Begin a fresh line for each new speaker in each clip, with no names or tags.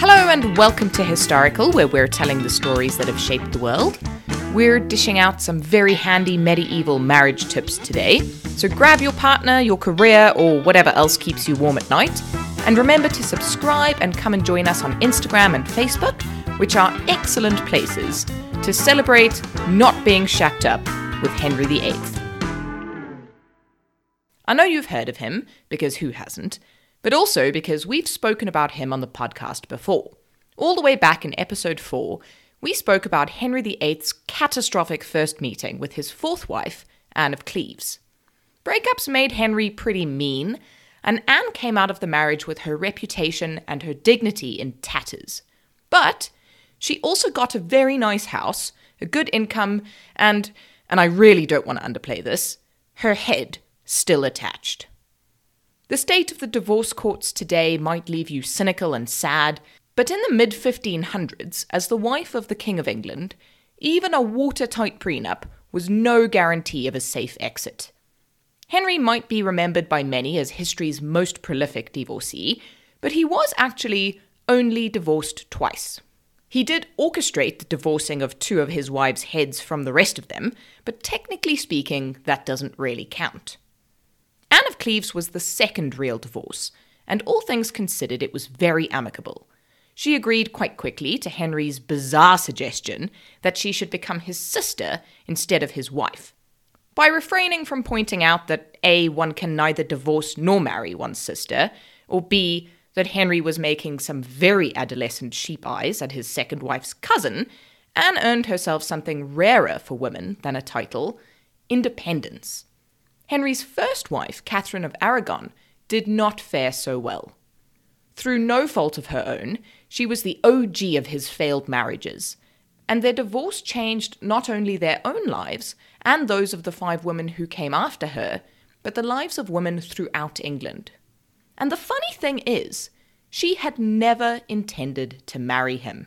Hello and welcome to Historical, where we're telling the stories that have shaped the world. We're dishing out some very handy medieval marriage tips today. So grab your partner, your career, or whatever else keeps you warm at night. And remember to subscribe and come and join us on Instagram and Facebook, which are excellent places to celebrate not being shacked up with Henry VIII. I know you've heard of him, because who hasn't? But also because we've spoken about him on the podcast before. All the way back in episode 4, we spoke about Henry VIII's catastrophic first meeting with his fourth wife, Anne of Cleves. Breakups made Henry pretty mean, and Anne came out of the marriage with her reputation and her dignity in tatters. But she also got a very nice house, a good income, and, and I really don't want to underplay this, her head still attached. The state of the divorce courts today might leave you cynical and sad, but in the mid 1500s, as the wife of the King of England, even a watertight prenup was no guarantee of a safe exit. Henry might be remembered by many as history's most prolific divorcee, but he was actually only divorced twice. He did orchestrate the divorcing of two of his wives' heads from the rest of them, but technically speaking, that doesn't really count. Cleves was the second real divorce, and all things considered, it was very amicable. She agreed quite quickly to Henry's bizarre suggestion that she should become his sister instead of his wife. By refraining from pointing out that A, one can neither divorce nor marry one's sister, or B, that Henry was making some very adolescent sheep eyes at his second wife's cousin, Anne earned herself something rarer for women than a title independence. Henry's first wife, Catherine of Aragon, did not fare so well. Through no fault of her own, she was the OG of his failed marriages, and their divorce changed not only their own lives and those of the five women who came after her, but the lives of women throughout England. And the funny thing is, she had never intended to marry him.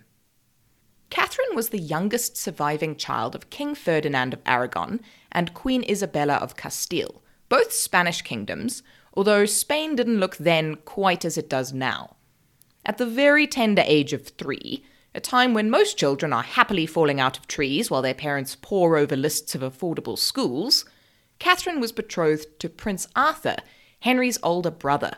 Catherine was the youngest surviving child of King Ferdinand of Aragon and Queen Isabella of Castile, both Spanish kingdoms, although Spain didn't look then quite as it does now. At the very tender age of three, a time when most children are happily falling out of trees while their parents pore over lists of affordable schools, Catherine was betrothed to Prince Arthur, Henry's older brother.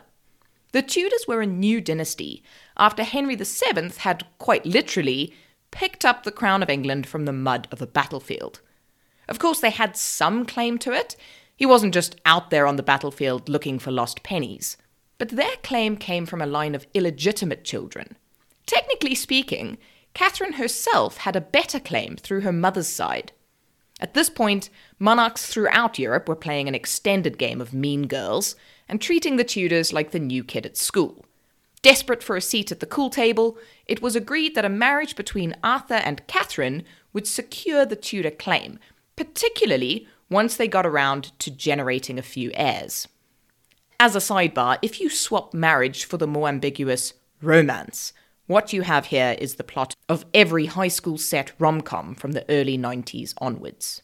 The Tudors were a new dynasty after Henry VII had, quite literally, picked up the crown of England from the mud of a battlefield. Of course, they had some claim to it. He wasn't just out there on the battlefield looking for lost pennies. But their claim came from a line of illegitimate children. Technically speaking, Catherine herself had a better claim through her mother's side. At this point, monarchs throughout Europe were playing an extended game of mean girls and treating the Tudors like the new kid at school. Desperate for a seat at the cool table, it was agreed that a marriage between Arthur and Catherine would secure the Tudor claim, particularly once they got around to generating a few heirs. As a sidebar, if you swap marriage for the more ambiguous romance, what you have here is the plot of every high school set rom com from the early 90s onwards.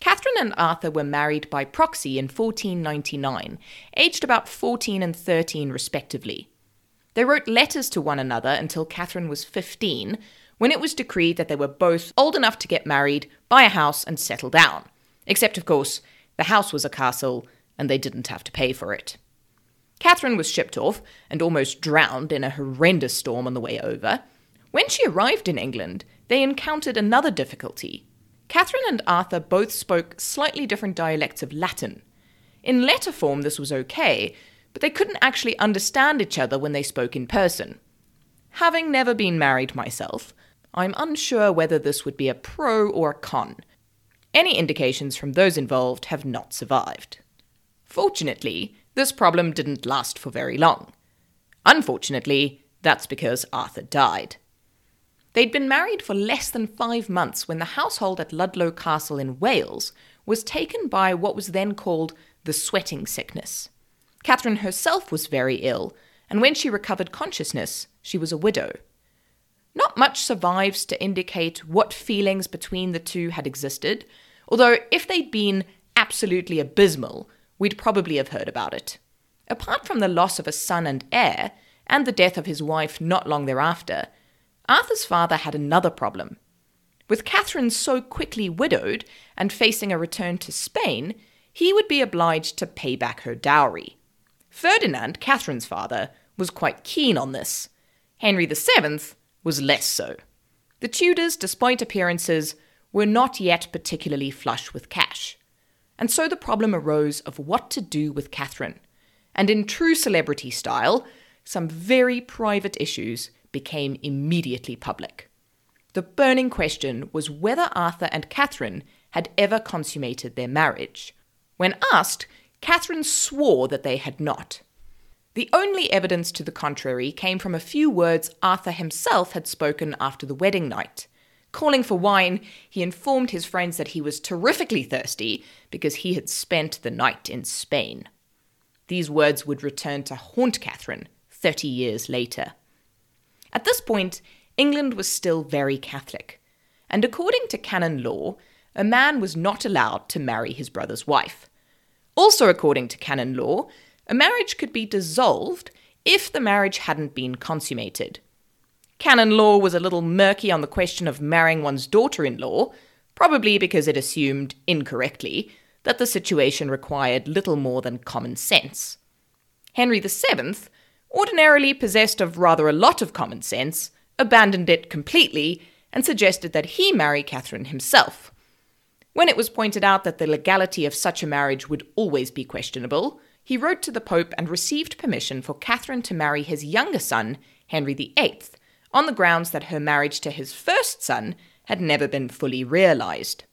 Catherine and Arthur were married by proxy in 1499, aged about 14 and 13 respectively. They wrote letters to one another until Catherine was 15, when it was decreed that they were both old enough to get married, buy a house, and settle down. Except, of course, the house was a castle, and they didn't have to pay for it. Catherine was shipped off and almost drowned in a horrendous storm on the way over. When she arrived in England, they encountered another difficulty. Catherine and Arthur both spoke slightly different dialects of Latin. In letter form, this was okay, but they couldn't actually understand each other when they spoke in person. Having never been married myself, I'm unsure whether this would be a pro or a con. Any indications from those involved have not survived. Fortunately, this problem didn't last for very long. Unfortunately, that's because Arthur died. They'd been married for less than five months when the household at Ludlow Castle in Wales was taken by what was then called the sweating sickness. Catherine herself was very ill, and when she recovered consciousness, she was a widow. Not much survives to indicate what feelings between the two had existed, although if they'd been absolutely abysmal, we'd probably have heard about it. Apart from the loss of a son and heir, and the death of his wife not long thereafter, Arthur's father had another problem. With Catherine so quickly widowed and facing a return to Spain, he would be obliged to pay back her dowry. Ferdinand, Catherine's father, was quite keen on this. Henry VII was less so. The Tudors, despite appearances, were not yet particularly flush with cash. And so the problem arose of what to do with Catherine. And in true celebrity style, some very private issues became immediately public. The burning question was whether Arthur and Catherine had ever consummated their marriage. When asked, Catherine swore that they had not. The only evidence to the contrary came from a few words Arthur himself had spoken after the wedding night. Calling for wine, he informed his friends that he was terrifically thirsty because he had spent the night in Spain. These words would return to haunt Catherine 30 years later. At this point, England was still very Catholic, and according to canon law, a man was not allowed to marry his brother's wife. Also, according to canon law, a marriage could be dissolved if the marriage hadn't been consummated. Canon law was a little murky on the question of marrying one's daughter in law, probably because it assumed, incorrectly, that the situation required little more than common sense. Henry VII, ordinarily possessed of rather a lot of common sense, abandoned it completely and suggested that he marry Catherine himself. When it was pointed out that the legality of such a marriage would always be questionable, he wrote to the Pope and received permission for Catherine to marry his younger son, Henry VIII, on the grounds that her marriage to his first son had never been fully realized.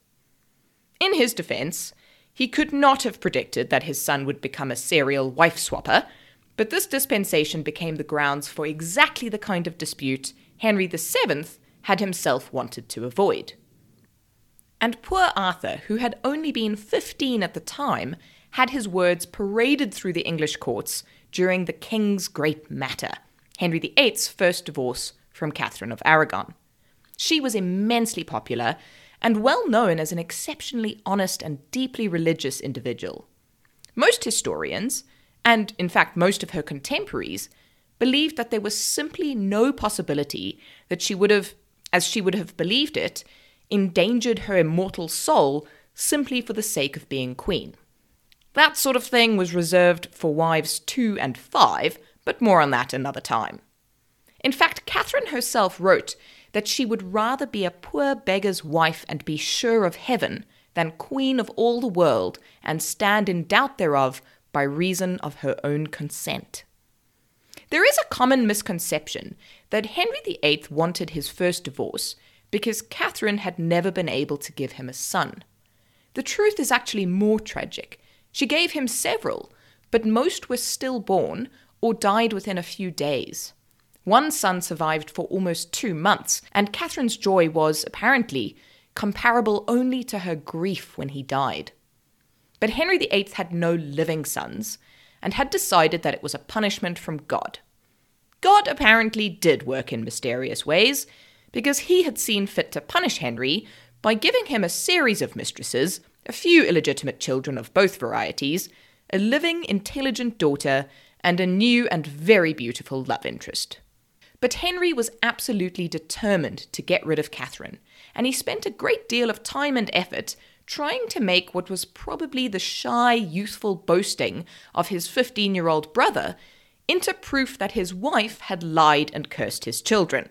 In his defense, he could not have predicted that his son would become a serial wife swapper, but this dispensation became the grounds for exactly the kind of dispute Henry VII had himself wanted to avoid. And poor Arthur, who had only been 15 at the time, had his words paraded through the English courts during the King's Great Matter, Henry VIII's first divorce from Catherine of Aragon. She was immensely popular and well known as an exceptionally honest and deeply religious individual. Most historians, and in fact most of her contemporaries, believed that there was simply no possibility that she would have, as she would have believed it, endangered her immortal soul simply for the sake of being queen. That sort of thing was reserved for wives two and five, but more on that another time. In fact, Catherine herself wrote that she would rather be a poor beggar's wife and be sure of heaven than queen of all the world and stand in doubt thereof by reason of her own consent. There is a common misconception that Henry VIII wanted his first divorce because Catherine had never been able to give him a son. The truth is actually more tragic. She gave him several, but most were stillborn or died within a few days. One son survived for almost two months, and Catherine's joy was, apparently, comparable only to her grief when he died. But Henry VIII had no living sons, and had decided that it was a punishment from God. God apparently did work in mysterious ways, because he had seen fit to punish Henry by giving him a series of mistresses, a few illegitimate children of both varieties, a living, intelligent daughter, and a new and very beautiful love interest. But Henry was absolutely determined to get rid of Catherine, and he spent a great deal of time and effort trying to make what was probably the shy, youthful boasting of his 15 year old brother into proof that his wife had lied and cursed his children.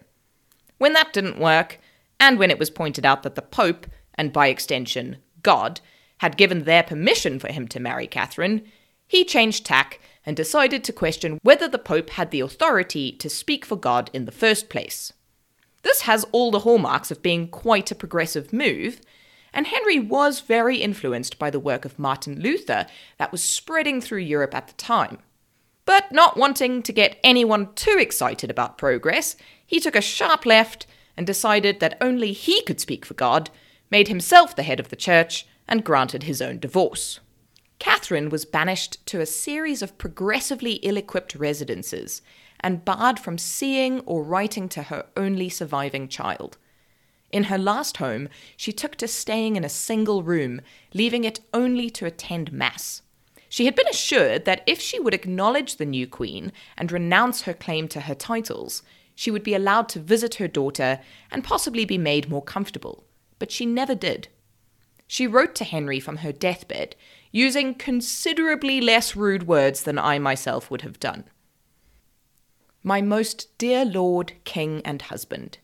When that didn't work, and when it was pointed out that the Pope, and by extension, God, had given their permission for him to marry Catherine, he changed tack and decided to question whether the Pope had the authority to speak for God in the first place. This has all the hallmarks of being quite a progressive move, and Henry was very influenced by the work of Martin Luther that was spreading through Europe at the time. But not wanting to get anyone too excited about progress, he took a sharp left and decided that only he could speak for God, made himself the head of the church, and granted his own divorce. Catherine was banished to a series of progressively ill equipped residences and barred from seeing or writing to her only surviving child. In her last home, she took to staying in a single room, leaving it only to attend Mass. She had been assured that if she would acknowledge the new queen and renounce her claim to her titles, she would be allowed to visit her daughter and possibly be made more comfortable. But she never did. She wrote to Henry from her deathbed, using considerably less rude words than I myself would have done. My most dear lord, king, and husband,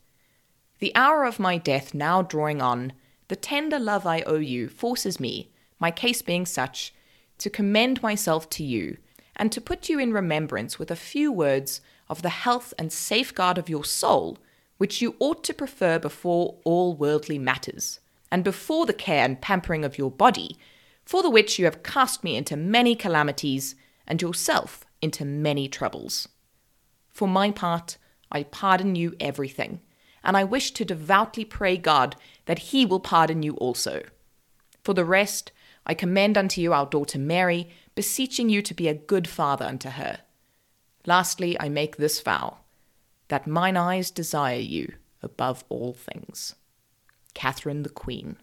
the hour of my death now drawing on, the tender love I owe you forces me, my case being such, to commend myself to you, and to put you in remembrance with a few words of the health and safeguard of your soul, which you ought to prefer before all worldly matters, and before the care and pampering of your body, for the which you have cast me into many calamities, and yourself into many troubles. For my part, I pardon you everything, and I wish to devoutly pray God that He will pardon you also. For the rest, I commend unto you our daughter Mary, beseeching you to be a good father unto her. Lastly, I make this vow that mine eyes desire you above all things. Catherine the Queen.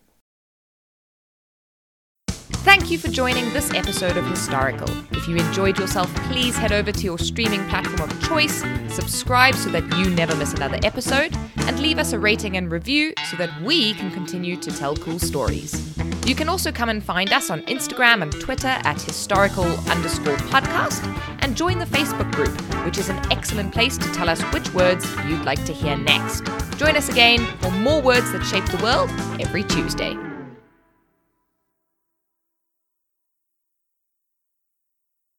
Thank you for joining this episode of Historical. If you enjoyed yourself, please head over to your streaming platform of choice, subscribe so that you never miss another episode, and leave us a rating and review so that we can continue to tell cool stories. You can also come and find us on Instagram and Twitter at historical underscore podcast and join the Facebook group, which is an excellent place to tell us which words you'd like to hear next. Join us again for more words that shape the world every Tuesday.